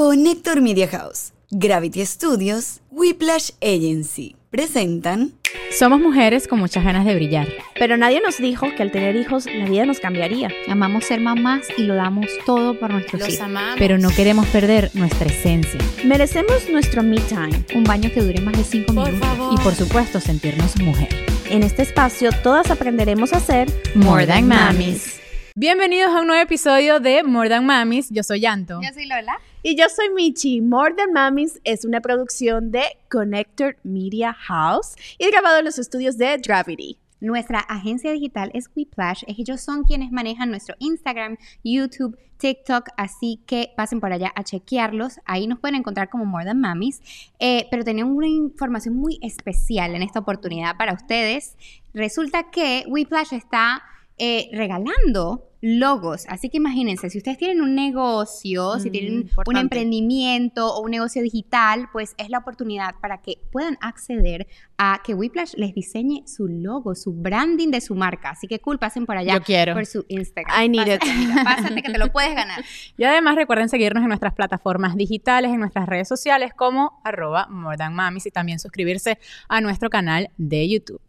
Connector Media House, Gravity Studios, Whiplash Agency presentan. Somos mujeres con muchas ganas de brillar. Pero nadie nos dijo que al tener hijos la vida nos cambiaría. Amamos ser mamás y lo damos todo por nuestros Los hijos. amamos. Pero no queremos perder nuestra esencia. Merecemos nuestro me time. Un baño que dure más de 5 Por minutos. favor. Y por supuesto, sentirnos mujer. En este espacio todas aprenderemos a ser More Than Mamis. Bienvenidos a un nuevo episodio de More Than Mamis. Yo soy Yanto. Yo soy Lola. Y yo soy Michi. More Than Mamis es una producción de Connector Media House y grabado en los estudios de Gravity. Nuestra agencia digital es Whiplash. Ellos son quienes manejan nuestro Instagram, YouTube, TikTok, así que pasen por allá a chequearlos. Ahí nos pueden encontrar como More Than Mamis. Eh, pero tenemos una información muy especial en esta oportunidad para ustedes. Resulta que Whiplash está eh, regalando logos. Así que imagínense, si ustedes tienen un negocio, si Mm, tienen un emprendimiento o un negocio digital, pues es la oportunidad para que puedan acceder a que Whiplash les diseñe su logo, su branding de su marca. Así que cool, pasen por allá Yo quiero. por su Instagram. I need it. Pásate, que te lo puedes ganar. Y además recuerden seguirnos en nuestras plataformas digitales, en nuestras redes sociales como arroba More Than Mamis y también suscribirse a nuestro canal de YouTube.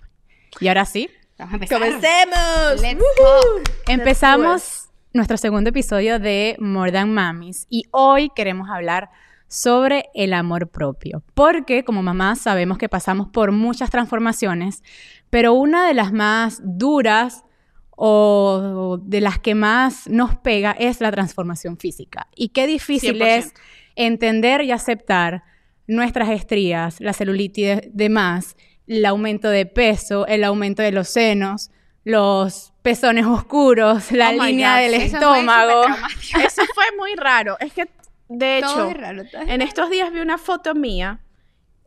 Y ahora sí, Vamos a empezar. ¡Comencemos! Let's. Empezamos nuestro segundo episodio de More Than Mamis y hoy queremos hablar sobre el amor propio, porque como mamás sabemos que pasamos por muchas transformaciones, pero una de las más duras o de las que más nos pega es la transformación física. Y qué difícil 100%. es entender y aceptar nuestras estrías, la celulitis de, de más, el aumento de peso, el aumento de los senos, los pezones oscuros, la Oh línea God, del Eso fue estómago. supertraumático. Eso fue muy raro. Es que, de Todo hecho, es raro. todo es en estos días vi una foto mía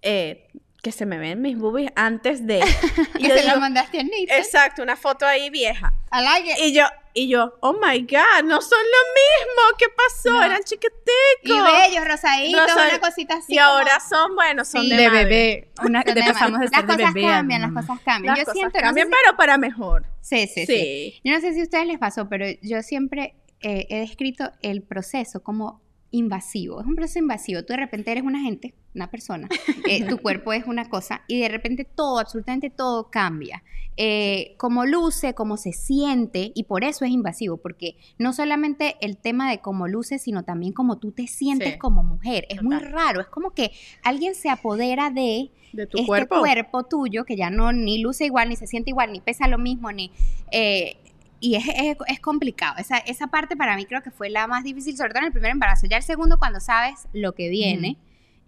eh, que se me ven mis boobies antes de... y Que yo se la mandaste a Nita. Exacto, una foto ahí vieja. I like it. Y yo, y yo, oh my God, no son lo mismo. ¿Qué pasó? No. Eran chiquiticos. Y bellos, rosaditos, una cosita así. Y como- ahora son, bueno, son Sí. de, de bebé. Una, de de pasamos de madre. ser de Las bebé cosas cambian, las cosas cambian. Las Yo cosas siento, no sé cambian, si- pero para mejor. Sí, sí, sí, Sí. Yo no sé si a ustedes les pasó, pero yo siempre eh, he descrito el proceso como invasivo. Es un proceso invasivo. Tú de repente eres una gente, una persona, eh, tu cuerpo es una cosa y de repente todo, absolutamente todo cambia. Eh, cómo luce, cómo se siente y por eso es invasivo, porque no solamente el tema de cómo luce, sino también cómo tú te sientes Sí. como mujer. Es muy raro, es como que alguien se apodera de De tu este cuerpo. cuerpo tuyo que ya no ni luce igual, ni se siente igual, ni pesa lo mismo, ni... eh, y es, es- es complicado. Esa, esa parte para mí creo que fue la más difícil, sobre todo en el primer embarazo. Ya el segundo, cuando sabes lo que viene,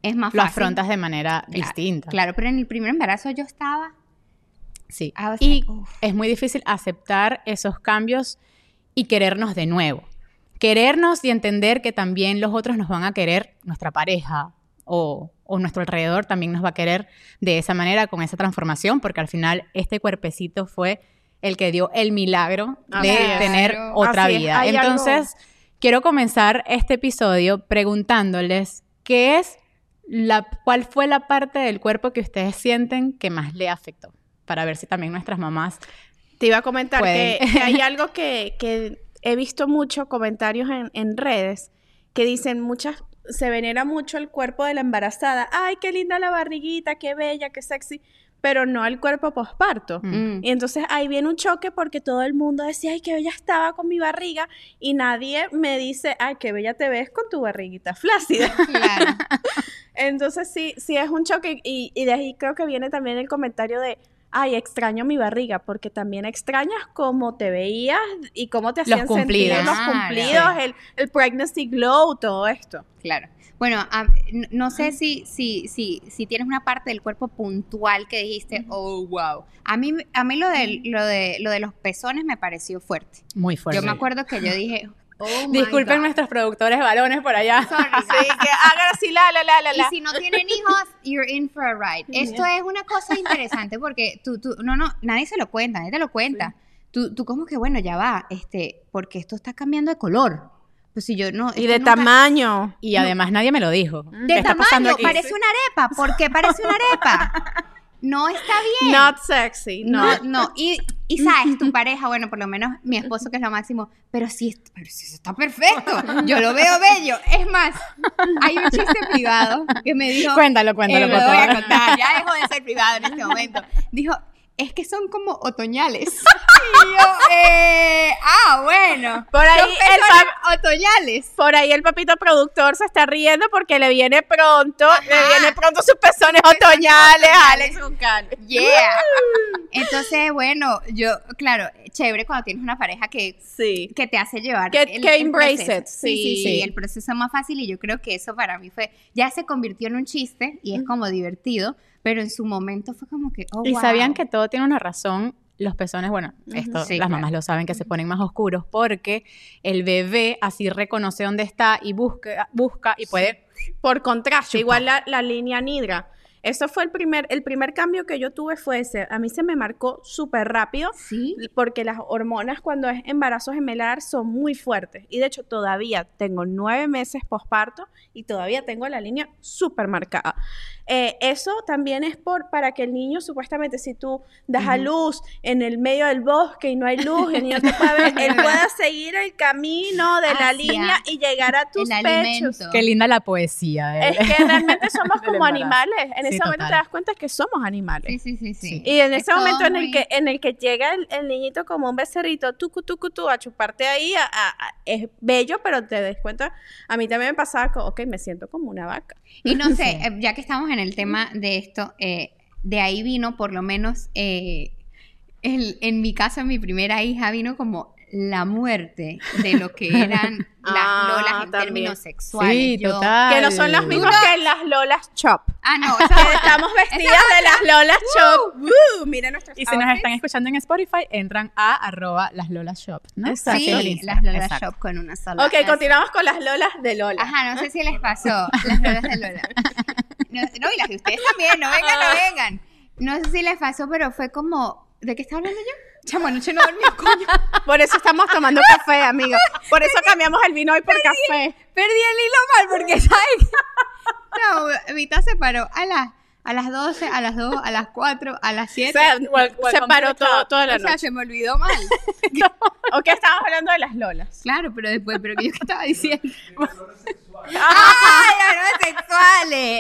es más Lo fácil. afrontas de manera Claro, distinta. Claro, pero en el primer embarazo yo estaba... Sí. Y like, es muy difícil aceptar esos cambios y querernos de nuevo. Querernos y entender que también los otros nos van a querer, nuestra pareja o, o nuestro alrededor también nos va a querer de esa manera, con esa transformación, porque al final este cuerpecito fue el que dio el milagro Así de es. tener otra Así vida. algo- Entonces, quiero comenzar este episodio preguntándoles qué es la, cuál fue la parte del cuerpo que ustedes sienten que más le afectó, para ver si también nuestras mamás Te iba a comentar Pueden. que hay algo que, que he visto mucho comentarios en, en redes que dicen muchas se venera mucho el cuerpo de la embarazada. Ay, qué linda la barriguita, qué bella, qué sexy, pero no el cuerpo posparto. Mm. Mm. Y entonces ahí viene un choque porque todo el mundo decía, ay, qué bella estaba con mi barriga y nadie me dice, ay, qué bella te ves con tu barriguita flácida. Claro. Entonces sí, sí es un choque y, y de ahí creo que viene también el comentario de, ay, extraño mi barriga, porque también extrañas cómo te veías y cómo te hacían cumplidos. sentir los Claro. cumplidos, el, el pregnancy glow, todo esto. Claro. Bueno, no sé si, si, si, si tienes una parte del cuerpo puntual que dijiste, oh, wow. A mí, a mí lo, de, lo, de, lo de los pezones me pareció fuerte. Muy fuerte. Yo me acuerdo que yo dije, oh, Disculpen God. nuestros productores balones por allá. Sorry, Sí, que hagan así, la, la, la, la, Y la. si no tienen hijos, you're in for a ride. Esto es una cosa interesante porque tú, tú, no, no, nadie se lo cuenta, nadie te lo cuenta. Tú, tú como que, bueno, ya va, este, porque esto está cambiando de color. Pues si yo no... Y de nunca- tamaño. Y además nadie me lo dijo. De ¿Qué está pasando tamaño, parece una arepa. ¿Por qué parece una arepa? no está bien. Not sexy. No, No. no. Y, y sabes, tu pareja, bueno, por lo menos mi esposo, que es lo máximo, pero sí, pero sí está perfecto. Yo lo veo bello. Es más, hay un chiste privado que me dijo. Cuéntalo, cuéntalo, Eh, por lo voy a favor. contar, ya dejo de ser privado en este momento. Dijo, es que son como otoñales. Y yo, eh, ah, bueno. Por ahí el otoñales. Por ahí el papito productor se está riendo porque le viene pronto, le viene pronto sus pezones otoñales Alex Goncal. Yeah. Entonces, bueno, yo, claro, chévere cuando tienes una pareja que Sí. que te hace llevar Que- que embrace proceso. it, Sí, sí, sí. sí, el proceso es más fácil y yo creo que eso para mí fue, ya se convirtió en un chiste y es como divertido, pero en su momento fue como que, oh, Y wow. sabían que todo tiene una razón. Los pezones, bueno, esto Sí, las claro. mamás lo saben que se ponen más oscuros porque el bebé así reconoce dónde está y busca, busca y puede. Por contraste, Chupa. igual la, la línea nidra. Eso fue el primer, el primer cambio que yo tuve fue ese. A mí se me marcó súper rápido Sí. porque las hormonas cuando es embarazo gemelar son muy fuertes. Y de hecho todavía tengo nueve meses posparto y todavía tengo la línea súper marcada. Eh, eso también es por para que el niño, supuestamente, si tú das a luz en el medio del bosque y no hay luz, el niño te pueda ver, él pueda seguir el camino de la Hacia línea y llegar a tus pechos. alimento. Qué linda la poesía. de- Es que realmente somos como animales. En Sí, ese momento te das cuenta que somos animales. Sí, sí, sí, sí. Y en Es ese momento en el muy- que en el que llega el, el niñito como un becerrito, tucu, tucu, tu, a chuparte ahí, a- a- a- es bello, pero te des cuenta, a mí también me pasaba que, ok, me siento como una vaca. Y no sé, eh, ya que estamos en el tema de esto, eh, de ahí vino por lo menos, eh, el- en mi caso, mi primera hija vino como la muerte de lo que eran las Ah, lolas en también. términos sexuales. Sí, Yo- total. Que no son las mismas que las Lolas Chop. Ah, no, estamos vestidas de las Lolas Chop. Uh, mira nuestros Y si nos están escuchando en Spotify, entran a arroba las Lola Shop, ¿no? Exacto. sí, las Instagram, Lola exacto. Shop con una sola. Ok, continuamos con las Lolas de Lola. Ajá, no sé si les pasó. Las Lolas de Lola. No, no, y las de ustedes también, no vengan, no vengan. No sé si les pasó, pero fue como. ¿De qué estaba hablando yo? Chamo, anoche no dormí, coño. Por eso estamos tomando café, amiga. Por eso cambiamos el vino hoy por café. Perdí el hilo mal porque, ¿sabes? No, Vita se paró a las, a las 12, a las 2, a las 4, a las O 7. sea, welcome se paró todo, toda la o sea, noche. se me olvidó mal. Ok, estábamos hablando de las Lolas. Claro, pero después, pero que yo qué estaba diciendo. Ah, ¡Ay, las no sexuales!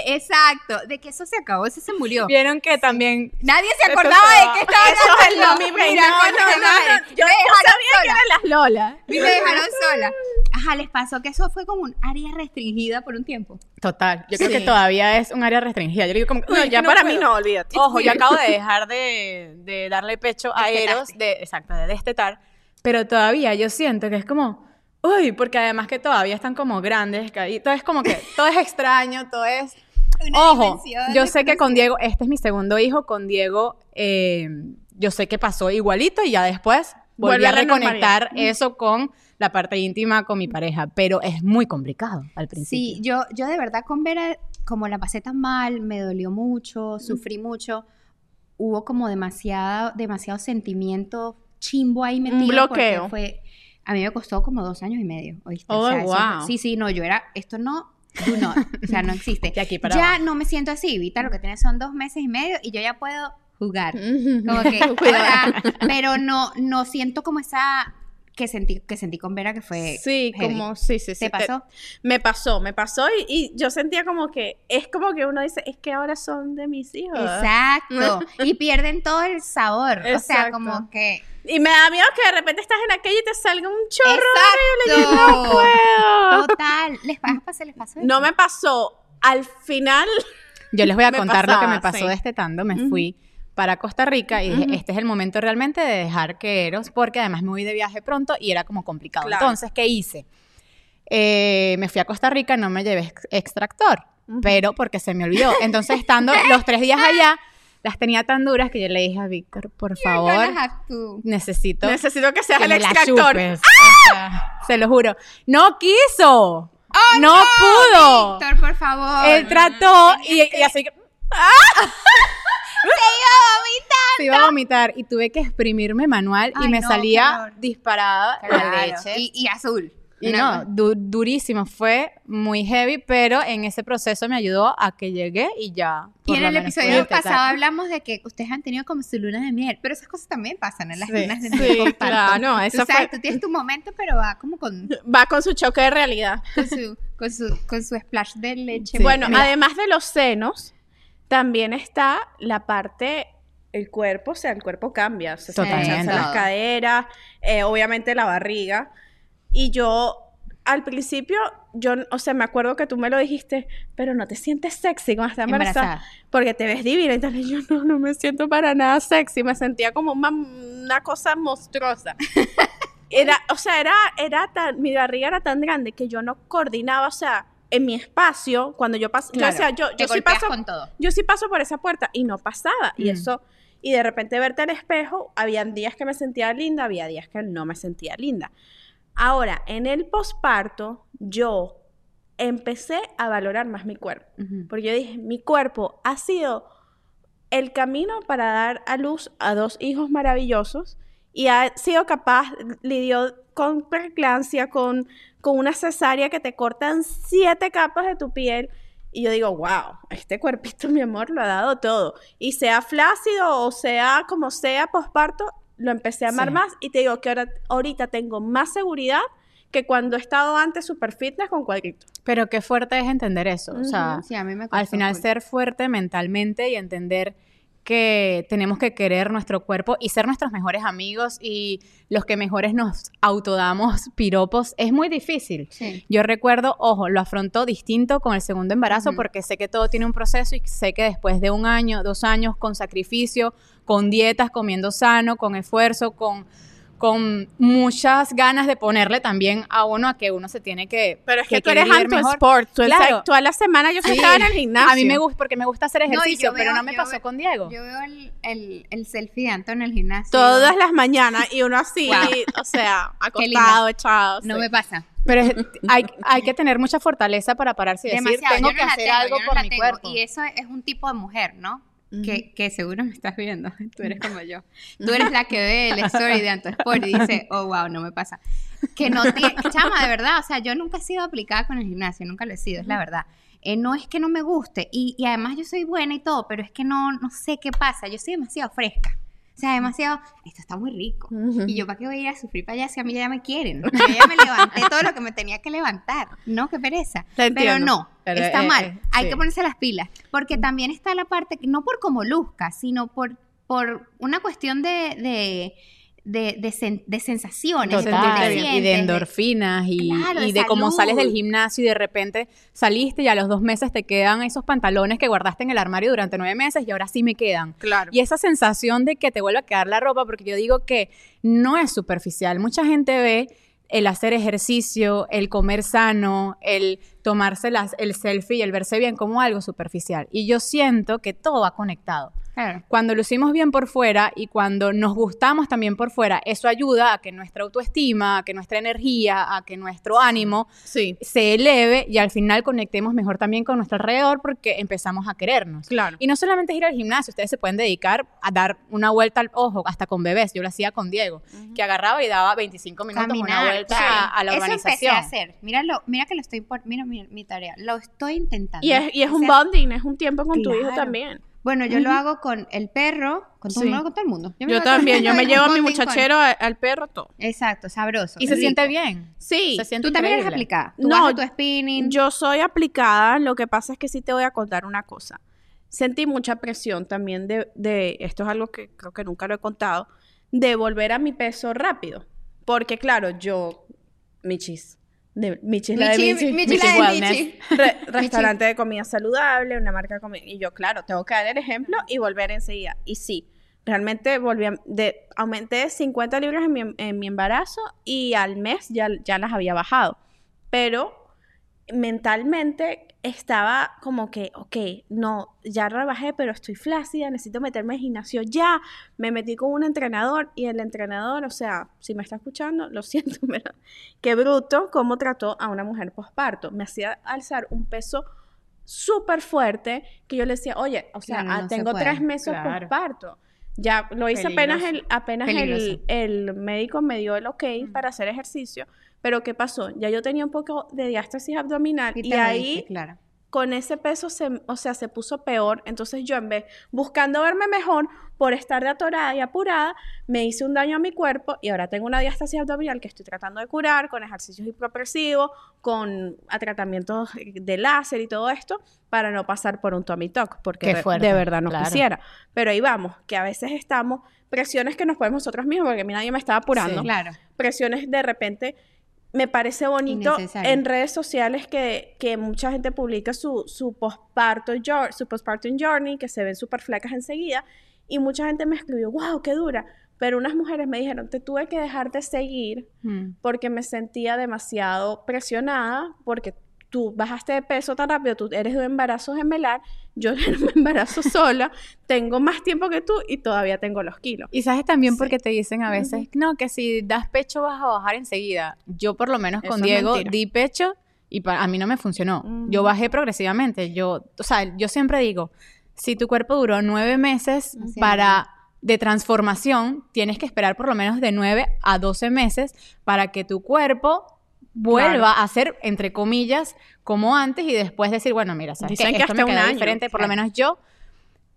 Exacto. De que eso se acabó, eso se murió. Vieron que también Nadie se acordaba de qué estaba hablando. mommy brain. Mira, No, no, no, no. Yo, sabía que eran las Lolas. Y me dejaron sola. Ajá, les pasó que eso fue como un área restringida por un tiempo. Total, yo creo que todavía es un área restringida. Yo digo como, No, "Uy, ya que para puedo". mí no, olvídate. Ojo, yo acabo de dejar de, de darle pecho a Eros, de, exacto, de destetar, pero todavía yo siento que es como, uy, porque además que todavía están como grandes, que ahí- todo es como que, todo es extraño, todo es... Una Ojo, yo sé que con. Diego, este es mi segundo hijo, con Diego, eh, yo sé que pasó igualito y ya después volví Vuelve a a reconectar normalidad. eso con la parte íntima con mi pareja, pero es muy complicado al principio. Sí, yo, yo de verdad con Vera, como la pasé tan mal, me dolió mucho, sufrí mucho, hubo como demasiado, demasiado sentimiento chimbo ahí metido. bloqueo. porque Fue, a mí me costó como dos años y medio, ¿oíste? Oh, eso- wow. sí, sí, no, yo era, esto no, do not, o sea, no existe. De aquí para ya abajo. no me siento así, Vita, lo que tiene son dos meses y medio y yo ya puedo jugar. Como que, pero no, no siento como esa que sentí, que sentí con Vera que fue Sí, heavy. como, sí, sí, sí. ¿Te pasó? me pasó, me pasó y, y yo sentía como que, es como que uno dice, es que ahora son de mis hijos. Exacto. y pierden todo el sabor. O sea, como que. Y me da miedo que de repente estás en aquella y te salga un chorro Exacto. horrible y yo no puedo. Total. ¿Les pasó? ¿Les pasó? eso? No me pasó. Al final, Yo les voy a Me contar lo que me pasó sí. destetando. Me Ujú. fui para Costa Rica y dije, este es el momento realmente de dejar que Eros, porque además me voy de viaje pronto y era como complicado. Claro. Entonces, ¿qué hice? Eh, me fui a Costa Rica, no me llevé ex- extractor, pero porque se me olvidó. Entonces, estando los tres días allá, las tenía tan duras que yo le dije a Víctor, por favor, necesito necesito que seas que el extractor. O sea, se lo juro. No quiso. no, pudo. Víctor, por favor. Él trató y, y así que... Se iba a vomitar y tuve que exprimirme manual y Ay, me no, salía disparada Claro. la leche. Y, y azul. Y no, du- durísimo, fue muy heavy, pero en ese proceso me ayudó a que llegué y ya. Y en el episodio pasado hablamos de que ustedes han tenido como su luna de miel, pero esas cosas también pasan en las Sí. lunas de Sí, miel. comparto. claro, Tú eso sabes, fue- tú tienes tu momento, pero va como con, Va con su choque de realidad. con su, con su, con su splash de leche. Sí. bueno, mira. además de los senos, también está la parte, el cuerpo, o sea, el cuerpo cambia. O sea, se Totalmente. hinchan las caderas, eh, obviamente la barriga. Y yo, al principio, yo, o sea, me acuerdo que tú me lo dijiste, pero no te sientes sexy cuando estás embarazada. embarazada. Porque te ves divina. Entonces yo no, no me siento para nada sexy. Me sentía como una, una cosa monstruosa. Era, o sea, era, era tan, mi barriga era tan grande que yo no coordinaba, o sea, en mi espacio, cuando yo paso, Claro, yo decía, yo, yo sí paso, con todo. yo sí paso por esa puerta y no pasaba. Y Mm. eso, y de repente verte al espejo, habían días que me sentía linda, había días que no me sentía linda. Ahora, en el posparto, yo empecé a valorar más mi cuerpo. Porque yo dije, mi cuerpo ha sido el camino para dar a luz a dos hijos maravillosos y ha sido capaz, lidió con preeclampsia, con, con una cesárea que te cortan siete capas de tu piel. Y yo digo, wow, este cuerpito, mi amor, lo ha dado todo. Y sea flácido o sea como sea posparto, lo empecé a amar Sí. más. Y te digo que ahora, ahorita tengo más seguridad que cuando he estado antes super fitness con cuadritos. Pero qué fuerte es entender eso. O sea, Sí, a mí me al final ser fuerte mentalmente y entender que tenemos que querer nuestro cuerpo y ser nuestros mejores amigos y los que mejores nos autodamos piropos es muy difícil. Sí. Yo recuerdo, ojo, lo afrontó distinto con el segundo embarazo porque sé que todo tiene un proceso y sé que después de un año, dos años, con sacrificio, con dietas, comiendo sano, con esfuerzo, con, con muchas ganas de ponerle también a uno a que uno se tiene que Pero es que, tú eres mejor. anti-sport. Tú Claro. toda la semana yo sí estaba en el gimnasio. A mí me gusta porque me gusta hacer No, ejercicio, pero no me pasó veo- con Diego. Yo veo el, el, el selfie de Anto en el gimnasio. Todas las mañanas y uno así, Wow. o sea, acostado, echado. No sí. me pasa. Pero es- hay, hay que tener mucha fortaleza para pararse y decir, Demasiado. tengo yo no que hacer tengo, algo no por la mi tengo. cuerpo. Y eso es un tipo de mujer, ¿no? Que, que seguro me estás viendo. Tú eres como yo. Tú eres la que ve el story de Anto Sport y dice, oh, wow, no me pasa. Que no tiene, chama, de verdad, o sea, yo nunca he sido aplicada con el gimnasio, nunca lo he sido, es la verdad. Eh, no es que no me guste, y, y además yo soy buena y todo, pero es que no, no sé qué pasa, yo soy demasiado fresca. O sea, demasiado, esto está muy rico. Y yo, ¿para qué voy a ir a sufrir para allá si a mí ya me quieren? Yo ya me levanté todo lo que me tenía que levantar. No, qué pereza. Pero no, Pero, está eh, mal. eh, Hay sí. que ponerse las pilas. Porque también está la parte, que no por cómo luzca, sino por, por una cuestión de, de, de, de sen- de sensaciones. Total, y sientes, de endorfinas y, Claro, y de de cómo sales del gimnasio y de repente saliste y a los dos meses te quedan esos pantalones que guardaste en el armario durante nueve meses y ahora sí me quedan. Claro. Y esa sensación de que te vuelve a quedar la ropa, porque yo digo que no es superficial. Mucha gente ve el hacer ejercicio, el comer sano, el tomarse las, el selfie y el verse bien como algo superficial. Y yo siento que todo va conectado. Claro. Cuando lucimos bien por fuera y cuando nos gustamos también por fuera, eso ayuda a que nuestra autoestima, a que nuestra energía, a que nuestro ánimo Sí, se eleve y al final conectemos mejor también con nuestro alrededor porque empezamos a querernos. claro. Y no solamente es ir al gimnasio, ustedes se pueden dedicar a dar una vuelta al ojo, hasta con bebés. Yo lo hacía con Diego, que agarraba y daba 25 minutos una Caminar, vuelta sí. a, a la Eso empecé urbanización. a hacer. Míralo, mira que lo estoy por, mira mi, mi tarea, lo estoy intentando. Y es, y es un O sea, bonding, es un tiempo con tu hijo Claro. también. Bueno, yo lo hago con el perro, con todo, Sí. hago con todo el mundo. Yo también, yo mundo me llevo a mi muchachero, a- al perro, todo. Exacto, sabroso. Y se rico. siente bien. Sí, Se siente Tú también eres aplicada. Tú No, vas a tu spinning. yo soy aplicada, lo que pasa es que sí te voy a contar una cosa. Sentí mucha presión también de, de, esto es algo que creo que nunca lo he contado, de volver a mi peso rápido. Porque claro, yo, Michis, de, Michis, la de Michi, Michi, Wellness. Michi. Re- restaurante de comida saludable, una marca de comida. Y yo, claro, tengo que dar el ejemplo y volver enseguida. Y sí, realmente volví a, de, aumenté 50 libras en mi, en mi embarazo y al mes ya, ya las había bajado. Pero mentalmente estaba como que, ok, no, ya rebajé, pero estoy flácida, necesito meterme al gimnasio ya. Me metí con un entrenador y el entrenador, o sea, si me está escuchando, lo siento, pero qué bruto cómo trató a una mujer posparto. Me hacía alzar un peso súper fuerte que yo le decía, oye, o sea, Claro, no ah, se tengo tres meses claro. posparto. Ya lo hice apenas el, apenas el, el médico me dio el ok para hacer ejercicio, Pero ¿qué pasó? Ya yo tenía un poco de diástasis abdominal y, ahí claro. con ese peso se, o sea, se puso peor. Entonces yo en vez, buscando verme mejor por estar de atorada y apurada, me hice un daño a mi cuerpo y ahora tengo una diástasis abdominal que estoy tratando de curar con ejercicios hipopresivos, con tratamientos de láser y todo esto para no pasar por un tummy tuck, porque de- verdad no claro. quisiera. Pero ahí vamos, que a veces estamos, presiones que nos ponemos nosotros mismos, porque a mí nadie me estaba apurando, Claro. presiones de repente me parece bonito en redes sociales que, que mucha gente publica su, su postpartum journey, que se ven súper flacas enseguida, y mucha gente me escribió, wow, qué dura. Pero unas mujeres me dijeron, te tuve que dejar de seguir Mm. porque me sentía demasiado presionada, porque tú bajaste de peso tan rápido, tú eres de un embarazo gemelar, yo un embarazo sola, tengo más tiempo que tú y todavía tengo los kilos. Y sabes también Sí. porque te dicen a veces, no, que si das pecho vas a bajar enseguida. Yo por lo menos con Eso es Diego di pecho y a mí no me funcionó. Ujú. Yo bajé progresivamente. Yo, o sea, yo siempre digo, si tu cuerpo duró nueve meses Así para de transformación, tienes que esperar por lo menos de nueve a 12 meses para que tu cuerpo vuelva a ser, entre comillas, como antes y después decir, bueno, mira, ¿sabes Dicen qué? que Esto hasta me un año, diferente. Por lo menos yo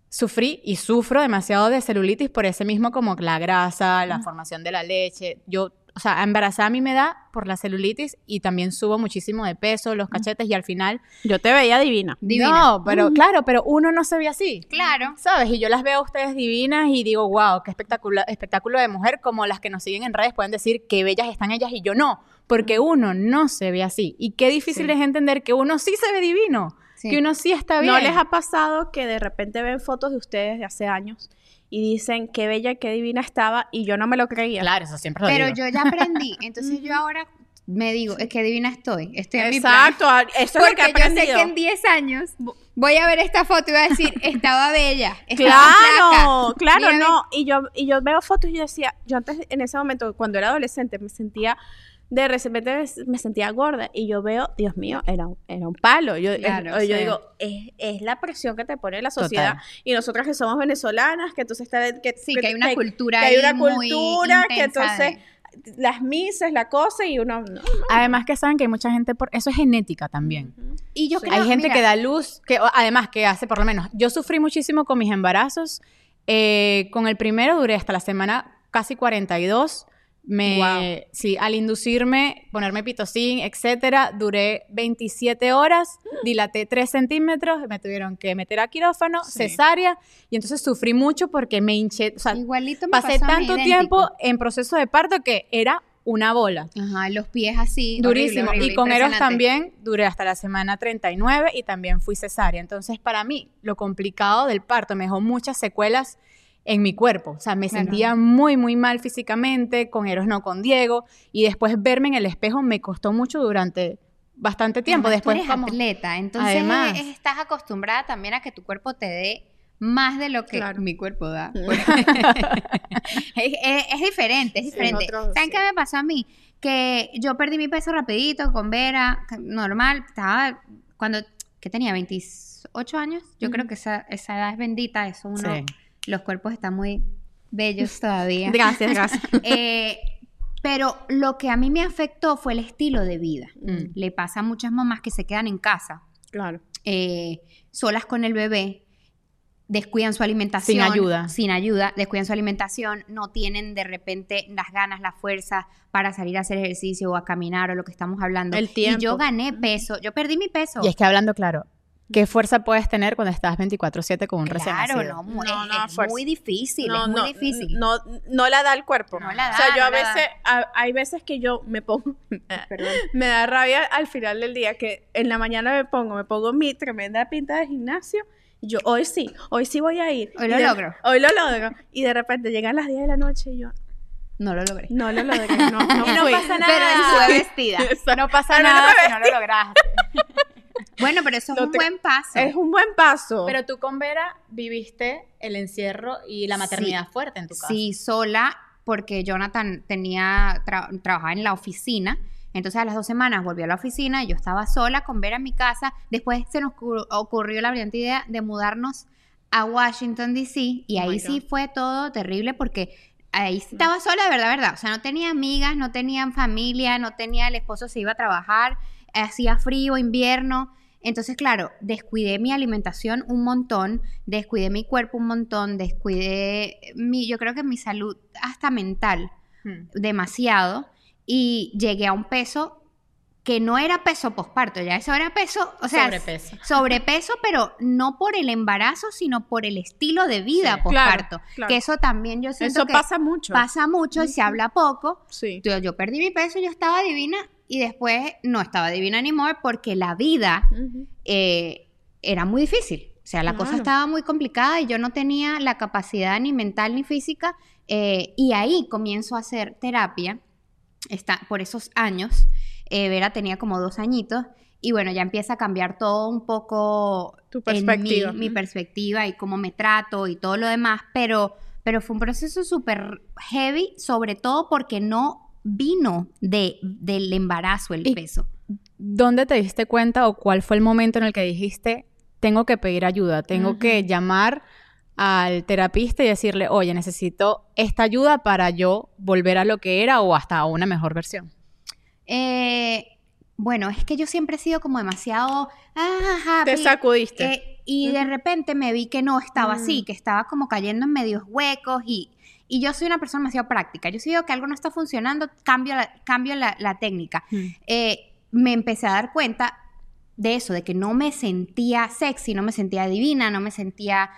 sufrí y sufro demasiado de celulitis por ese mismo como la grasa, la formación de la leche. Yo, o sea, embarazada a mí me da por la celulitis y también subo muchísimo de peso, los cachetes y al final... Yo te veía divina. Divina. No, pero claro, pero uno no se ve así. Claro. ¿Sabes? Y yo las veo a ustedes divinas y digo, wow, qué espectáculo, espectáculo de mujer, como las que nos siguen en redes pueden decir qué bellas están ellas y yo no, porque uno no se ve así. Y qué difícil Sí. es entender que uno sí se ve divino, Sí. que uno sí está bien. ¿No les ha pasado que de repente ven fotos de ustedes de hace años y dicen qué bella, qué divina estaba y yo no me lo creía? Claro, eso siempre lo Pero digo. yo ya aprendí. Entonces yo ahora me digo, es que divina estoy. Estoy en mi plan. Exacto, eso es lo que he Porque yo sé aprendido. que en 10 años voy a ver esta foto y voy a decir, estaba bella. Estaba Claro, flaca. claro, Mírame. no. Y yo, y yo veo fotos y yo decía, yo antes, en ese momento, cuando era adolescente, me sentía, de repente me sentía gorda. Y yo veo, Dios mío, era, un- era un palo. Yo, Claro, es- yo digo, es, es la presión que te pone la Total. sociedad. Y nosotras que somos venezolanas, que entonces está, que, Sí, que hay una cultura que hay una muy cultura, que entonces las mises, la cosa, y uno, no, Además que saben que hay mucha gente por eso es genética también. Y yo Sí. creo, Hay gente mira, que da luz, que además que hace por lo menos. Yo sufrí muchísimo con mis embarazos. eh, con el primero duré hasta la semana casi 42. Me, Wow. sí, al inducirme, ponerme pitocin, etcétera, duré 27 horas, dilaté 3 centímetros, me tuvieron que meter a quirófano, Sí. cesárea, y entonces sufrí mucho porque me hinché, o sea, Igualito me pasé tanto tiempo en proceso de parto que era una bola. Ajá, los pies así. Durísimo. horrible, horrible, y con Eros también duré hasta la semana 39 y también fui cesárea. Entonces, para mí, lo complicado del parto me dejó muchas secuelas en mi cuerpo. O sea, me Claro. sentía muy, muy mal físicamente, con Eros no con Diego. Y después verme en el espejo me costó mucho durante bastante tiempo. Además, tú después, eres como- atleta, entonces Además. estás acostumbrada también a que tu cuerpo te dé más de lo que Claro. mi cuerpo da. es, es- es diferente, es diferente. nosotros, ¿Saben sí. qué me pasó a mí? Que yo perdí mi peso rapidito con Vera, que- normal, estaba cuando, ¿qué tenía? 28 años. Yo creo que esa, esa edad es bendita, eso uno, Sí. Los cuerpos están muy bellos todavía. Gracias, gracias. Eh, pero lo que a mí me afectó fue el estilo de vida. Mm. Le pasa a muchas mamás que se quedan en casa, claro. eh, solas con el bebé, descuidan su alimentación. Sin ayuda. Sin ayuda, descuidan su alimentación, no tienen de repente las ganas, la fuerza para salir a hacer ejercicio o a caminar o lo que estamos hablando. El tiempo. Y yo gané peso, yo perdí mi peso. Y es que hablando claro, ¿qué fuerza puedes tener cuando estás 24/7 con un recién Claro, nacido? no, mu- No, es, no, es fuerza. muy difícil, no, es muy no, difícil. No, no la da el cuerpo. No la o sea, da, yo a no da. veces, a- hay veces que yo me pongo, Perdón. me da rabia al final del día que en la mañana me pongo, me pongo mi tremenda pinta de gimnasio y yo hoy sí, hoy sí voy a ir. Hoy lo de- logro. Hoy lo logro. Y de repente llegan las 10 de la noche y yo No lo logré. no lo logré, no, no, Y no fui. pasa nada. Pero estuve vestida. No pasa Pero no nada me si no lo lograste. Bueno, pero eso es un te- buen paso. Es un buen paso. Pero tú con Vera viviste el encierro y la maternidad fuerte en tu casa. Sí, sola, porque Jonathan tenía tra- trabajaba en la oficina. Entonces a las dos semanas volvió a la oficina y yo estaba sola con Vera en mi casa. Después se nos ocur- ocurrió la brillante idea de mudarnos a Washington, D.C. Y Oh ahí sí God. fue todo terrible porque ahí estaba sola, de verdad, verdad. O sea, no tenía amigas, no tenía familia, no tenía, el esposo se iba a trabajar, hacía frío, invierno. Entonces, claro, descuidé mi alimentación un montón, descuidé mi cuerpo un montón, descuidé mi, yo creo que mi salud hasta mental Hmm. demasiado y llegué a un peso que no era peso posparto, ya eso era peso, o sea, Sobrepeso. sobrepeso, pero no por el embarazo, sino por el estilo de vida Sí, posparto, claro, claro. que eso también yo siento Eso que pasa mucho. pasa mucho y se habla poco. Sí. Yo, yo perdí mi peso, yo estaba divina y después no estaba divina anymore porque la vida Ujú. eh, era muy difícil. O sea, la cosa Claro. estaba muy complicada y yo no tenía la capacidad ni mental ni física. eh, y ahí comienzo a hacer terapia, está, por esos años. Eh, Vera tenía como dos añitos. Y bueno, ya empieza a cambiar todo un poco Tu en perspectiva. mí, mi perspectiva y cómo me trato y todo lo demás. Pero, pero fue un proceso súper heavy, sobre todo porque no vino de, del embarazo el peso. ¿Dónde te diste cuenta o cuál fue el momento en el que dijiste, tengo que pedir ayuda, tengo que llamar al terapista y decirle, oye, necesito esta ayuda para yo volver a lo que era o hasta a una mejor versión? Eh, bueno, es que yo siempre he sido como demasiado ah, Te happy, sacudiste. eh, y de repente me vi que no estaba así, Mm. que estaba como cayendo en medios huecos y, y yo soy una persona demasiado práctica. Yo si veo que algo no está funcionando, cambio la, cambio la, la técnica. Eh, me empecé a dar cuenta de eso, de que no me sentía sexy, no me sentía divina, no me sentía...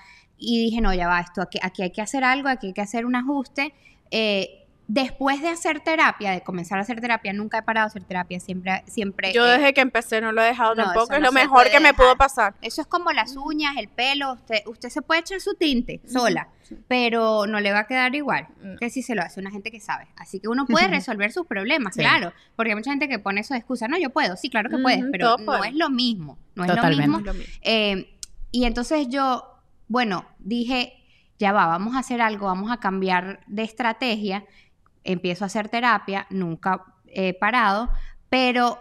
Y dije, no, ya va, esto aquí, aquí hay que hacer algo, aquí hay que hacer un ajuste. Eh, después de hacer terapia, de comenzar a hacer terapia, nunca he parado de hacer terapia, siempre... siempre Yo eh, desde que empecé no lo he dejado no, tampoco. Es no lo mejor que me pudo pasar. Eso es como las uñas, el pelo, usted, usted se puede echar su tinte sola, pero no le va a quedar igual que si se lo hace una gente que sabe. Así que uno puede resolver sus problemas, Sí. claro, porque hay mucha gente que pone eso de excusa, no, yo puedo, sí, claro que puedes, pero no es lo mismo, no es Totalmente. lo mismo. Es lo mismo. Eh, y entonces yo, bueno, dije, ya va, vamos a hacer algo, vamos a cambiar de estrategia. Empiezo a hacer terapia, nunca he parado, pero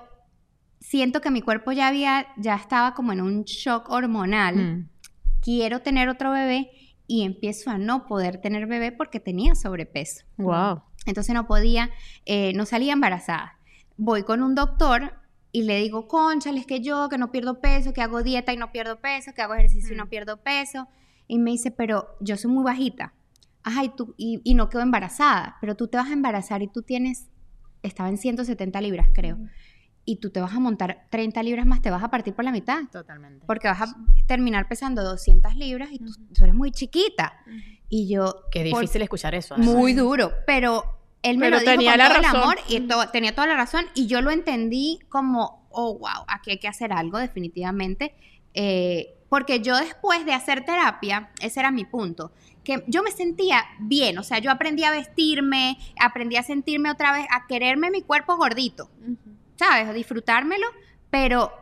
siento que mi cuerpo ya había, ya estaba como en un shock hormonal. Mm. Quiero tener otro bebé y empiezo a no poder tener bebé porque tenía sobrepeso. Wow. Entonces no podía, eh, no salía embarazada. Voy con un doctor y le digo, conchales, que yo, que no pierdo peso, que hago dieta y no pierdo peso, que hago ejercicio y no pierdo peso. Y me dice, pero yo soy muy bajita. Ajá, y, tú, y, y no quedo embarazada, pero tú te vas a embarazar y tú tienes, estaba en 170 libras, creo. Y tú te vas a montar 30 libras más, te vas a partir por la mitad. Totalmente. Porque vas a terminar pesando 200 libras y tú, tú eres muy chiquita. Y yo... Qué por- difícil escuchar eso. además. muy duro, pero él me Pero lo dijo tenía con la todo el razón. amor y to- tenía toda la razón y yo lo entendí como, oh, wow, aquí hay que hacer algo definitivamente. Eh, porque yo después de hacer terapia, ese era mi punto, que yo me sentía bien, o sea, yo aprendí a vestirme, aprendí a sentirme otra vez, a quererme mi cuerpo gordito, ¿sabes? A disfrutármelo, pero,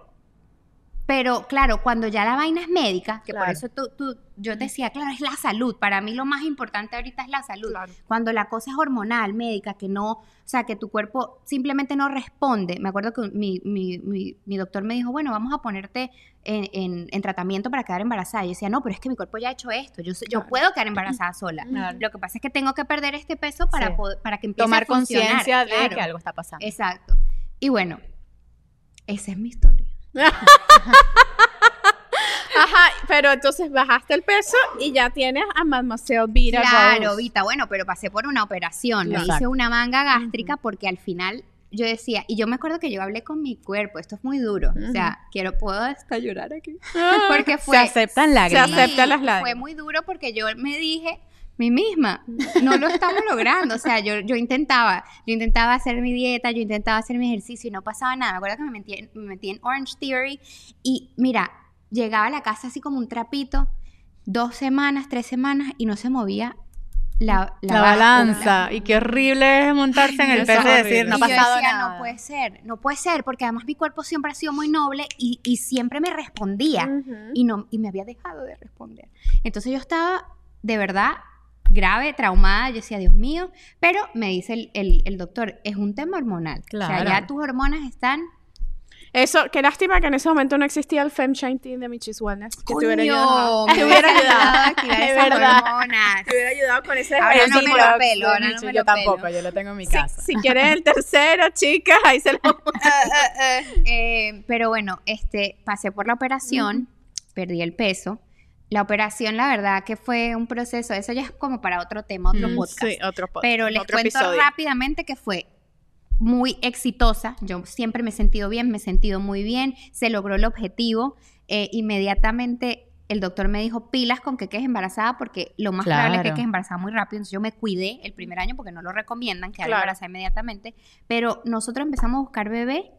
pero claro, cuando ya la vaina es médica, que por eso tú, tú- yo decía, claro, es la salud, para mí lo más importante ahorita es la salud. Claro. Cuando la cosa es hormonal, médica, que no, o sea, que tu cuerpo simplemente no responde. Me acuerdo que mi, mi- mi- mi doctor me dijo, bueno, vamos a ponerte en, en- en tratamiento para quedar embarazada. Y yo decía, no, pero es que mi cuerpo ya ha hecho esto, yo, yo Claro. puedo quedar embarazada sola. Lo que pasa es que tengo que perder este peso para, Sí. poder- para que empiece Tomar a funcionar. conciencia de Claro. que algo está pasando. Exacto. Y bueno, esa es mi historia. Ajá, pero entonces bajaste el peso y ya tienes a Mademoiselle Vita Claro, Rose. Vita, bueno, pero pasé por una operación, me Exacto. hice una manga gástrica porque al final yo decía, y yo me acuerdo que yo hablé con mi cuerpo, esto es muy duro, o sea, quiero, puedo hasta llorar aquí, porque fue... Se aceptan lágrimas. Se aceptan las lágrimas. Fue muy duro porque yo me dije, mí misma, no lo estamos logrando, o sea, yo, yo intentaba, yo intentaba hacer mi dieta, yo intentaba hacer mi ejercicio y no pasaba nada, me acuerdo que me metí en, me metí en Orange Theory y mira, llegaba a la casa así como un trapito, dos semanas, tres semanas y no se movía la, La, báscula. balanza. Y qué horrible es montarse en el eso peso es y decir, no ha pasado decía, nada. no puede ser, no puede ser, porque además mi cuerpo siempre ha sido muy noble y, y siempre me respondía y, no, y me había dejado de responder. Entonces yo estaba de verdad grave, traumada, yo decía, Dios mío, pero me dice el, el- el doctor, es un tema hormonal. O sea, Claro. ya tus hormonas están Eso, qué lástima que en ese momento no existía el Femshine Team de Michis Wellness. Que te hubiera ayudado. me Te hubiera ayudado. a Es esas verdad. hormonas. Te hubiera ayudado con ese Ahora no me lo pelo, ahora no me yo lo tampoco, pelo. yo lo tengo en mi Si, casa. si quieres el tercero, chicas, ahí se lo... Eh, pero bueno, este, pasé por la operación, perdí el peso. La operación, la verdad que fue un proceso, eso ya es como para otro tema, otro Mm, podcast. Sí, otro podcast. Pero les otro cuento episodio. rápidamente que fue muy exitosa. Yo siempre me he sentido bien, me he sentido muy bien. Se logró el objetivo. Eh, inmediatamente el doctor me dijo pilas con que quedes embarazada porque lo más probable es que Claro. quedes embarazada muy rápido. Entonces yo me cuidé el primer año porque no lo recomiendan, quedar Claro. embarazada inmediatamente. Pero nosotros empezamos a buscar bebé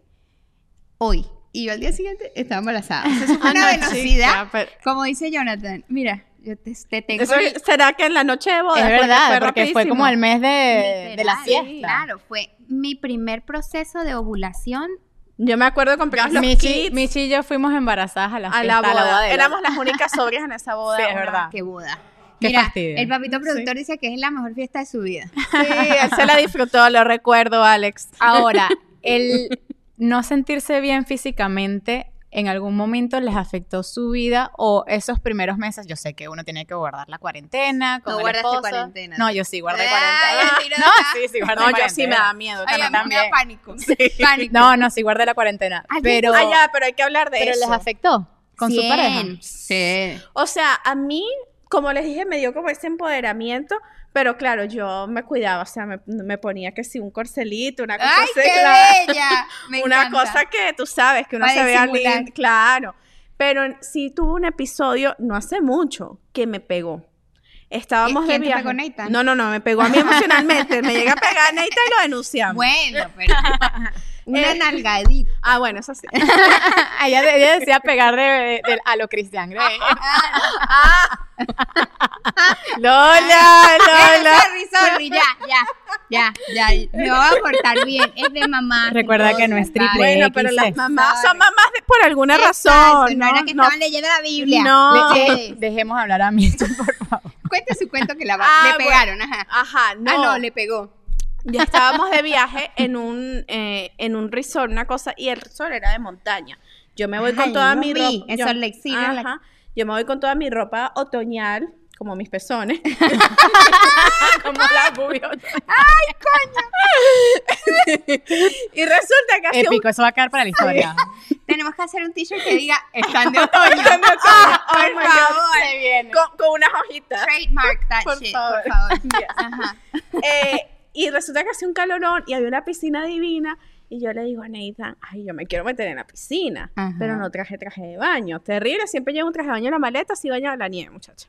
hoy. Y yo al día siguiente estaba embarazada. O sea, eso fue Ah, una no, velocidad. chica, pero- Como dice Jonathan, mira, yo te, te tengo... Eso el- ¿Será que en la noche de boda? Es verdad, porque fue como el mes de, de la siesta. Claro, fue mi primer proceso de ovulación. Yo me acuerdo que compramos los Michi, kits Michi y yo fuimos embarazadas a la, a fiesta, la boda. la- Éramos las únicas sobrias en esa boda. Sí, es verdad. ¡Qué boda! Qué Mira, fastidio. el papito productor dice que es la mejor fiesta de su vida. Sí, él se la disfrutó, lo recuerdo, Alex. Ahora, el no sentirse bien físicamente en algún momento les afectó su vida o esos primeros meses, yo sé que uno tiene que guardar la cuarentena con No el guardaste esposo. cuarentena. No, yo sí guardé Ay, cuarentena. No, sí, sí guardé No, yo sí me da miedo. Ay, también. me da pánico. Pánico. No, no, sí guardé la cuarentena, Ay, pero Ah, ya, pero hay que hablar de pero eso. les afectó con su Cien. pareja. Sí. O sea, a mí, como les dije, me dio como ese empoderamiento, pero claro, yo me cuidaba, o sea, me, me ponía que sí, un corcelito, una cosa ¡Ay, así, qué claro. bella! Me una encanta. cosa que tú sabes, que uno Para se vea lindo, claro. Pero sí tuve un episodio, no hace mucho, que me pegó. Estábamos ¿Quién de te viaje. pegó, Nathan? No, no, no, me pegó a mí emocionalmente. me llega a pegar Nathan y lo denunciamos. Bueno, pero... Una Eh, nalgadita. Ah, bueno, eso sí. ella, ella decía pegar de, de- a lo Christian Grey. Lola, Lola. Sorry, sorry, ya, ya, ya, ya. Me voy a portar bien. Es de mamá. Recuerda que no es triple Bueno, pero las mamás son mamás de- por alguna Exacto, razón. no, era que No, estaban leyendo la Biblia. No. De- dejemos hablar a Michi, por favor. Cuente su cuento que la va- Ah, le bueno. pegaron, ajá. Ajá, no. Ah, no, le pegó. Ya estábamos de viaje en un, eh, en un resort, una cosa, y el resort era de montaña. Yo me voy con toda mi vi ropa. en yo- Salt Lake City, en la- Ajá. Yo me voy con toda mi ropa otoñal, como mis pezones. Como la bubio. y resulta que un Épico, eso va a quedar para la historia. Tenemos que hacer un t-shirt que diga están de otoño. Ah, oh por favor. se viene. Con, con unas hojitas. Trademark that Por shit, favor. por favor. Yes. Ajá. Eh, y resulta que hacía un calorón y había una piscina divina. Y yo le digo a Nathan, ay, yo me quiero meter en la piscina. Ajá. Pero no traje traje de baño. Terrible, siempre llevo un traje de baño en la maleta, así baña la nieve, muchacha.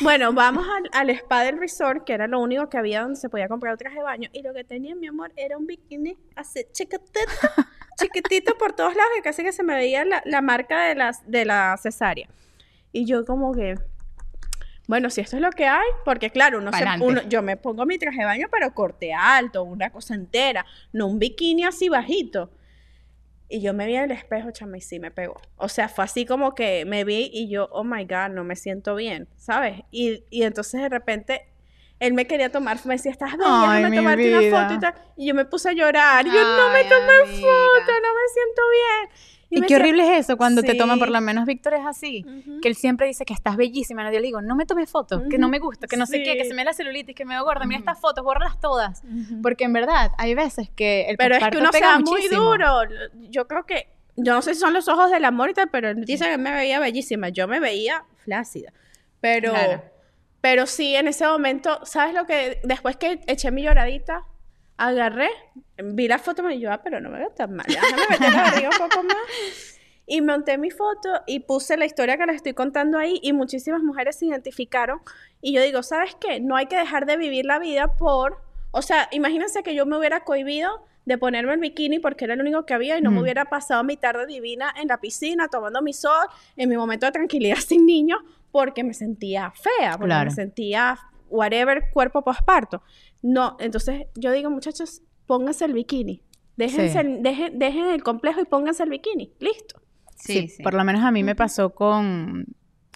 Bueno, vamos al, al spa del resort, que era lo único que había donde se podía comprar un traje de baño. Y lo que tenía, mi amor, era un bikini así chiquitito, chiquitito por todos lados, que casi que se me veía la, la marca de, las, de la cesárea. Y yo como que, bueno, si esto es lo que hay, porque claro, uno se, uno- yo me pongo mi traje de baño, pero corte alto, una cosa entera, no un bikini así bajito. Y yo me vi en el espejo, chama, y sí me pegó. O sea, fue así como que me vi y yo, oh my God, no me siento bien, ¿sabes? Y, y entonces de repente él me quería tomar, me decía, estás bien, Ay, déjame tomarte una vida. foto y tal. Y yo me puse a llorar. Yo, no me tomé amiga. foto, no me siento bien. Y me qué decía, horrible es eso cuando te toman, Sí. por lo menos Víctor es así, Ujú. que él siempre dice que estás bellísima, yo le digo, no me tomes fotos, que no me gusta, que no sé qué, que Sí. se me la celulitis, que me veo gorda, mira estas fotos, bórralas todas, porque en verdad hay veces que el Pero es que uno se da muy duro. Yo creo que, yo no sé si son los ojos del amor y tal, pero él dice que me veía bellísima. Yo me veía flácida. Pero, Claro. pero sí, en ese momento, ¿sabes lo que? Después que eché mi lloradita, agarré, vi la foto y yo, ah, pero no me veo tan mal. Déjame meter la barriga un poco más. Y monté mi foto y puse la historia que les estoy contando ahí y muchísimas mujeres se identificaron. Y yo digo, ¿sabes qué? No hay que dejar de vivir la vida por... O sea, imagínense que yo me hubiera cohibido de ponerme el bikini porque era el único que había y no me Mm. hubiera pasado mi tarde divina en la piscina tomando mi sol, en mi momento de tranquilidad sin niños, porque me sentía fea, porque Claro. me sentía whatever cuerpo posparto. No, entonces yo digo, muchachos, pónganse el bikini. Déjense, Sí. dejen, dejen el complejo y pónganse el bikini. Listo. Sí, por lo menos a mí me pasó con,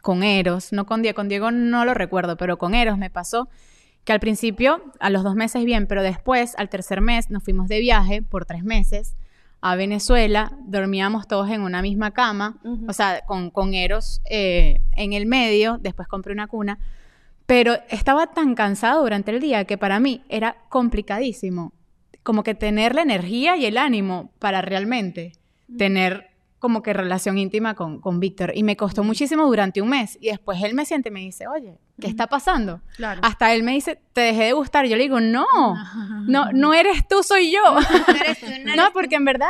con Eros, no con Diego, con Diego no lo recuerdo, pero con Eros me pasó que al principio, a los dos meses bien, pero después, al tercer mes, nos fuimos de viaje por tres meses a Venezuela, dormíamos todos en una misma cama, o sea, con, con Eros eh, en el medio, después compré una cuna, pero estaba tan cansado durante el día que para mí era complicadísimo, como que tener la energía y el ánimo para realmente tener como que relación íntima con, con Víctor. Y me costó muchísimo durante un mes. Y después él me siente y me dice, oye, ¿qué está pasando? Claro. Hasta él me dice, te dejé de gustar. Yo le digo, no, no, no eres tú, soy yo. No, porque en verdad,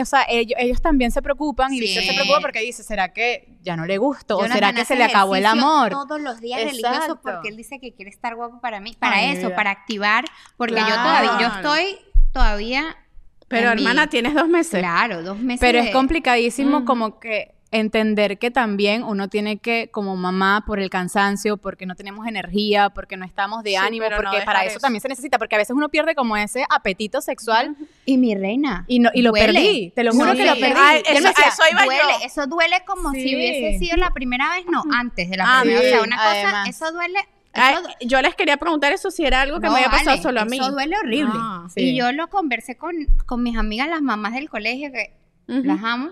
o sea, ellos, ellos también se preocupan y Sí. Víctor se preocupa porque dice, ¿será que ya no le gusto? ¿O será que se le acabó el amor? Todos los días Exacto. religioso porque él dice que quiere estar guapo para mí, para Ay, eso, para activar, porque yo todavía, yo estoy todavía. Pero en hermana, tienes dos meses. Claro, dos meses. Pero es complicadísimo Ujú. como que entender que también uno tiene que, como mamá, por el cansancio, porque no tenemos energía, porque no estamos de Sí, ánimo, no porque para eso eso. también se necesita, porque a veces uno pierde como ese apetito sexual Y mi reina. y, no, y lo duele. perdí, te lo juro Sí. que lo perdí. Ay, eso- decía, eso iba duele, yo. eso duele como si hubiese sido la primera vez, no, antes de la Ah, primera. sí, o sea, una cosa, además. eso duele. Ay, yo les quería preguntar eso si era algo que no, me había pasado vale, solo a mí. Eso duele horrible. Ah, sí. Y yo lo conversé con, con mis amigas, las mamás del colegio, que Ujú. las amo.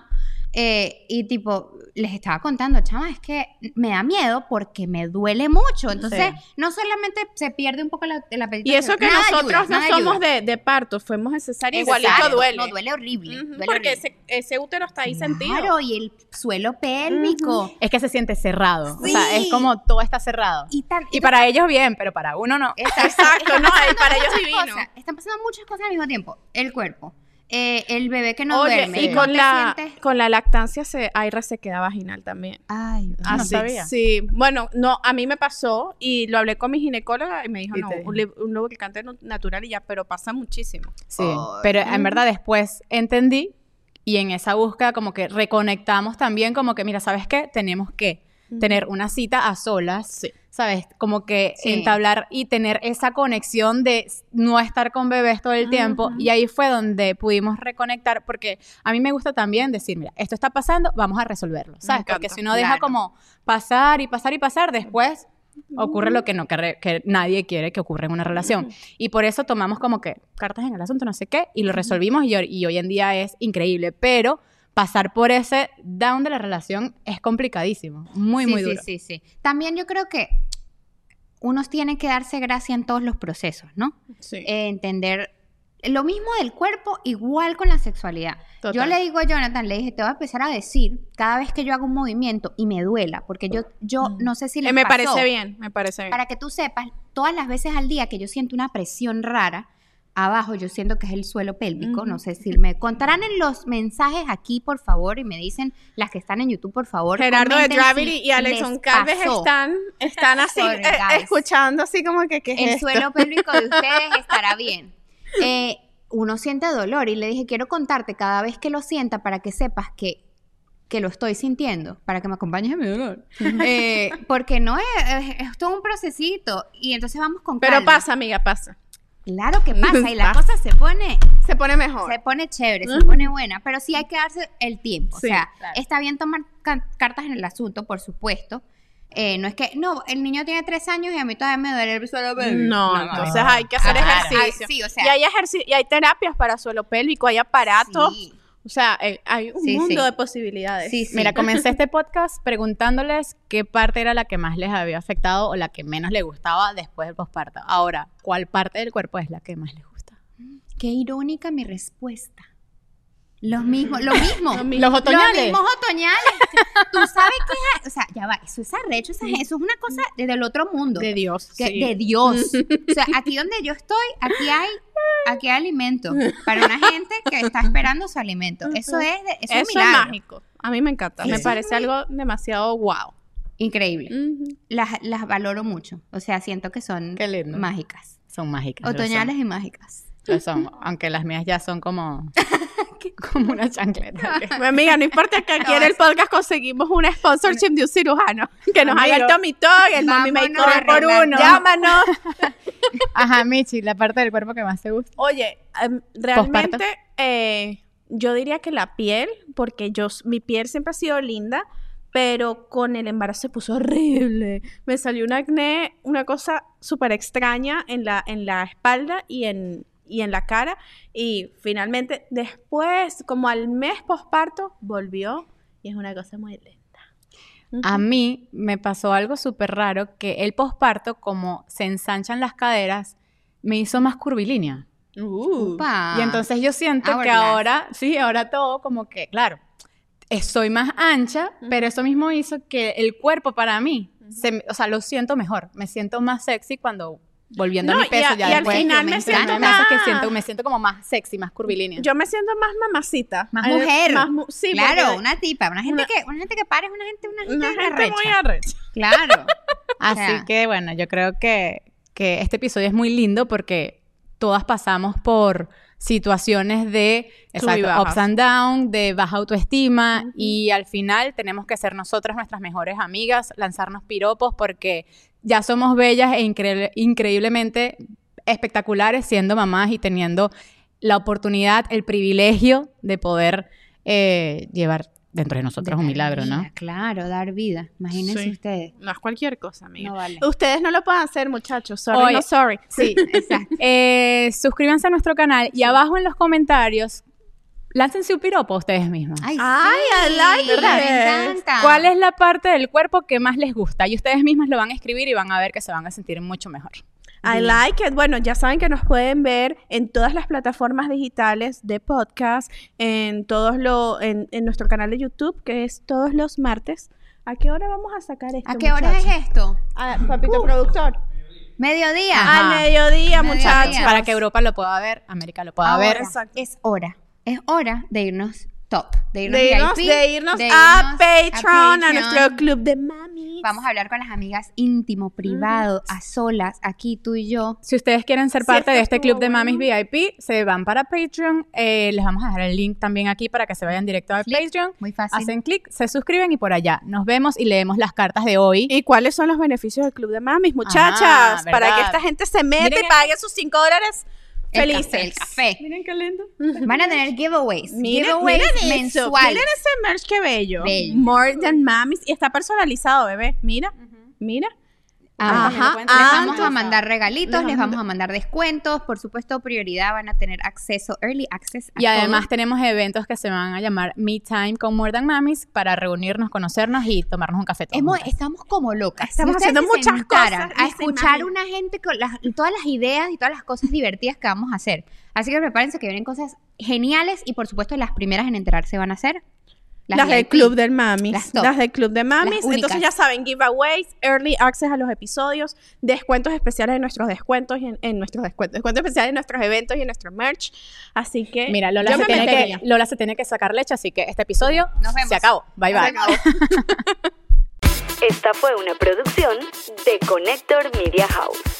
Eh, y tipo, les estaba contando, chama, es que me da miedo porque me duele mucho. Entonces, Sí. no solamente se pierde un poco la, el apetito. Y eso que nosotros ayuda, no somos de, de parto, fuimos cesárea, Exacto, igualito duele. No, duele horrible. Ujú, duele porque horrible. ese, ese útero está ahí sentido. Claro, y el suelo pélvico. es que se siente cerrado, o sea, Sí. es como todo está cerrado. Y, tan- Y para ellos bien, pero para uno no. Exacto, Exacto, no, Están y para pasando ellos muchas divino. cosas, Están pasando muchas cosas al mismo tiempo. El cuerpo, eh, el bebé que no Oye, duerme. y con la, sientes- con la lactancia se, hay resequedad vaginal también. Ay, Ah, no Así, sabía. Sí, bueno, no, a mí me pasó y lo hablé con mi ginecóloga y me dijo, Y no, un, lubricante natural y ya, pero pasa muchísimo. Sí, pero en verdad después entendí y en esa búsqueda como que reconectamos también como que, mira, ¿sabes qué? Tenemos que tener una cita a solas, Sí. ¿sabes? Como que Sí. entablar y tener esa conexión de no estar con bebés todo el tiempo. Y ahí fue donde pudimos reconectar, porque a mí me gusta también decir, mira, esto está pasando, vamos a resolverlo, ¿sabes? Porque si uno deja como pasar y pasar y pasar, después ocurre lo que no que, que nadie quiere que ocurra en una relación. Y por eso tomamos como que cartas en el asunto, no sé qué, y lo resolvimos y hoy en día es increíble, pero pasar por ese down de la relación es complicadísimo, muy, sí, muy sí, duro. Sí, sí, También yo creo que uno tiene que darse gracia en todos los procesos, ¿no? Sí. Eh, entender lo mismo del cuerpo, igual con la sexualidad. Yo le digo a Jonathan, le dije, te voy a empezar a decir cada vez que yo hago un movimiento y me duela, porque yo, yo no sé si les Eh, me pasó, parece bien, me parece bien. Para que tú sepas, todas las veces al día que yo siento una presión rara, abajo yo siento que es el suelo pélvico, no sé si me contarán en los mensajes aquí, por favor, y me dicen las que están en YouTube, por favor. Gerardo de Gravity si y Alexon Calves están, están así, Sorry, eh, escuchando así como que, ¿qué es el esto? suelo pélvico de ustedes estará bien. Eh, uno siente dolor y le dije, quiero contarte cada vez que lo sienta para que sepas que, que lo estoy sintiendo, para que me acompañes en mi dolor. Eh, porque no es, es, es todo un procesito y entonces vamos con Pero calma. pasa, amiga, pasa. Claro que pasa y la cosa se pone, Se pone mejor. se pone chévere, se pone buena, pero sí hay que darse el tiempo. Sí, o sea, claro. está bien tomar ca- cartas en el asunto, por supuesto. Eh, no es que, no, el niño tiene tres años y a mí todavía me duele el suelo pélvico. No, No, entonces no. hay que hacer ejercicio. Ay, sí, o sea- y hay ejerci- y hay terapias para suelo pélvico, hay aparatos. Sí. O sea, eh, hay un Sí, mundo sí. de posibilidades. Sí, sí. Mira, comencé este podcast preguntándoles qué parte era la que más les había afectado o la que menos les gustaba después del posparto. Ahora, ¿cuál parte del cuerpo es la que más les gusta? Qué irónica mi respuesta. Los mismos, lo mismo. Lo mismo. Los otoñales. Los mismos otoñales. Tú sabes que, o sea, ya va, eso es arrecho, eso es, eso es una cosa desde el otro mundo. De Dios. que- sí. de Dios. O sea, aquí donde yo estoy, aquí hay, aquí hay alimento para una gente que está esperando su alimento. Eso es, eso es Eso es mágico. A mí me encanta. Me parece algo demasiado wow. Increíble. Las, las valoro mucho. O sea, siento que son mágicas. Son mágicas. lo son. Otoñales y mágicas. Lo son, aunque las mías ya son como, como una chancleta. Mi amiga, no importa que aquí en el podcast conseguimos un sponsorship de un cirujano que nos haga el Amigo. Tommy Talk, el Vámonos Makeover por uno. Llámanos. Ajá, Michi, la parte del cuerpo que más te gusta. Oye, em, realmente eh, yo diría que la piel, porque yo, mi piel siempre ha sido linda, pero con el embarazo se puso horrible. Me salió un acné, una cosa súper extraña en la, en la espalda y en, y en la cara. Y finalmente, después, como al mes posparto, volvió y es una cosa muy linda. A mí me pasó algo súper raro que el posparto, como se ensanchan las caderas, me hizo más curvilínea. Uh. Y entonces yo siento que ahora, sí, ahora todo como que, claro, soy más ancha, pero eso mismo hizo que el cuerpo para mí, se me- o sea, lo siento mejor, me siento más sexy cuando volviendo No, a mi y peso a- ya y al después. final me me siento que más- siento, me siento como más sexy, más curvilínea. Yo me siento más mamacita. Más Eh, mujer. más mu- sí, claro, una tipa, una gente una- que, una gente que para es una gente, una gente, una gente arrecha. muy arrecha. Claro. Así sea. que bueno, yo creo que, que este episodio es muy lindo porque todas pasamos por situaciones de exacto, ups and down, de baja autoestima y al final tenemos que ser nosotras nuestras mejores amigas, lanzarnos piropos porque ya somos bellas e increíble- increíblemente espectaculares siendo mamás y teniendo la oportunidad, el privilegio de poder eh, llevar dentro de nosotros De un milagro, ¿no? Claro, dar vida. Imagínense Sí. ustedes. No es cualquier cosa, amiga. No vale. Ustedes no lo pueden hacer, muchachos. Sorry, Oye. no sorry. Sí, Exacto. Eh, suscríbanse a nuestro canal y abajo en los comentarios láncense un piropo a ustedes mismos. Ay, Ay, sí, I like Me encanta. ¿Cuál es la parte del cuerpo que más les gusta? Y ustedes mismas lo van a escribir y van a ver que se van a sentir mucho mejor. I like it. Bueno, ya saben que nos pueden ver en todas las plataformas digitales de podcast, en todos lo, en, en nuestro canal de YouTube, que es todos los martes. ¿A qué hora vamos a sacar esto? ¿A qué hora es esto? Ah, papito productor. Mediodía. Ajá. Al mediodía, Mediodía. muchachos. Para que Europa lo pueda ver, América lo pueda ver. Ahora exacto. es hora. Es hora de irnos top. De irnos, De irnos, VIP, de irnos de a, irnos Patreon, a, Patreon. nuestro club de mami. Vamos a hablar con las amigas íntimo, privado, a solas, aquí tú y yo. Si ustedes quieren ser parte de esto este club de estuvo mamis bueno. VIP, se van para Patreon. Eh, les vamos a dejar el link también aquí para que se vayan directo a. Patreon. Muy fácil. Hacen clic, se suscriben y por allá nos vemos y leemos las cartas de hoy. ¿Y cuáles son los beneficios del club de mamis, muchachas? Ah, para que esta gente se mete Miren y pague sus 5 dólares El felices. café, el café. Miren qué lindo. Van a tener giveaways. Miren, giveaways miren eso, mensuales. miren ese merch que bello. Bello. More than mamis. Y está personalizado, bebé. Mira, mira. Ajá, les vamos a mandar regalitos, les vamos a mandar descuentos, por supuesto prioridad, van a tener acceso, early access. a Y además todo. tenemos eventos que se van a llamar Me Time con More Than Mamis para reunirnos, conocernos y tomarnos un café todos Hemos- estamos como locas. Estamos haciendo muchas cosas, A escuchar una gente con las- todas las ideas y todas las cosas divertidas que vamos a hacer. Así que prepárense que vienen cosas geniales y por supuesto las primeras en enterarse van a ser Las, del club del mamis. Las del club de mamis. Las. Entonces ya saben, giveaways, early access a los episodios, descuentos especiales en nuestros descuentos y en, en nuestros descuentos, descuentos especiales en nuestros eventos y en nuestro merch. Así que Mira, Lola se, tiene que, Lola se tiene que sacar leche, así que este episodio Nos vemos. se acabó. Bye bye. Se acabó. Esta fue una producción de Connector Media House.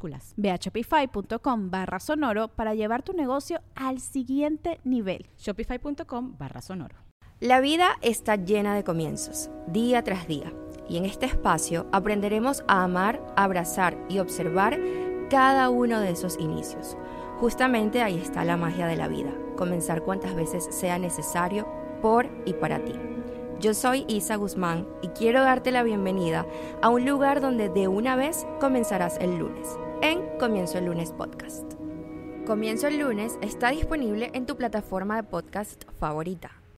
minúsculas. Ve a shopify.com barra sonoro para llevar tu negocio al siguiente nivel. Shopify.com barra sonoro. La vida está llena de comienzos, día tras día. Y en este espacio aprenderemos a amar, abrazar y observar cada uno de esos inicios. Justamente ahí está la magia de la vida, comenzar cuantas veces sea necesario por y para ti. Yo soy Isa Guzmán y quiero darte la bienvenida a un lugar donde de una vez comenzarás el lunes en Comienzo el lunes podcast. Comienzo el lunes está disponible en tu plataforma de podcast favorita.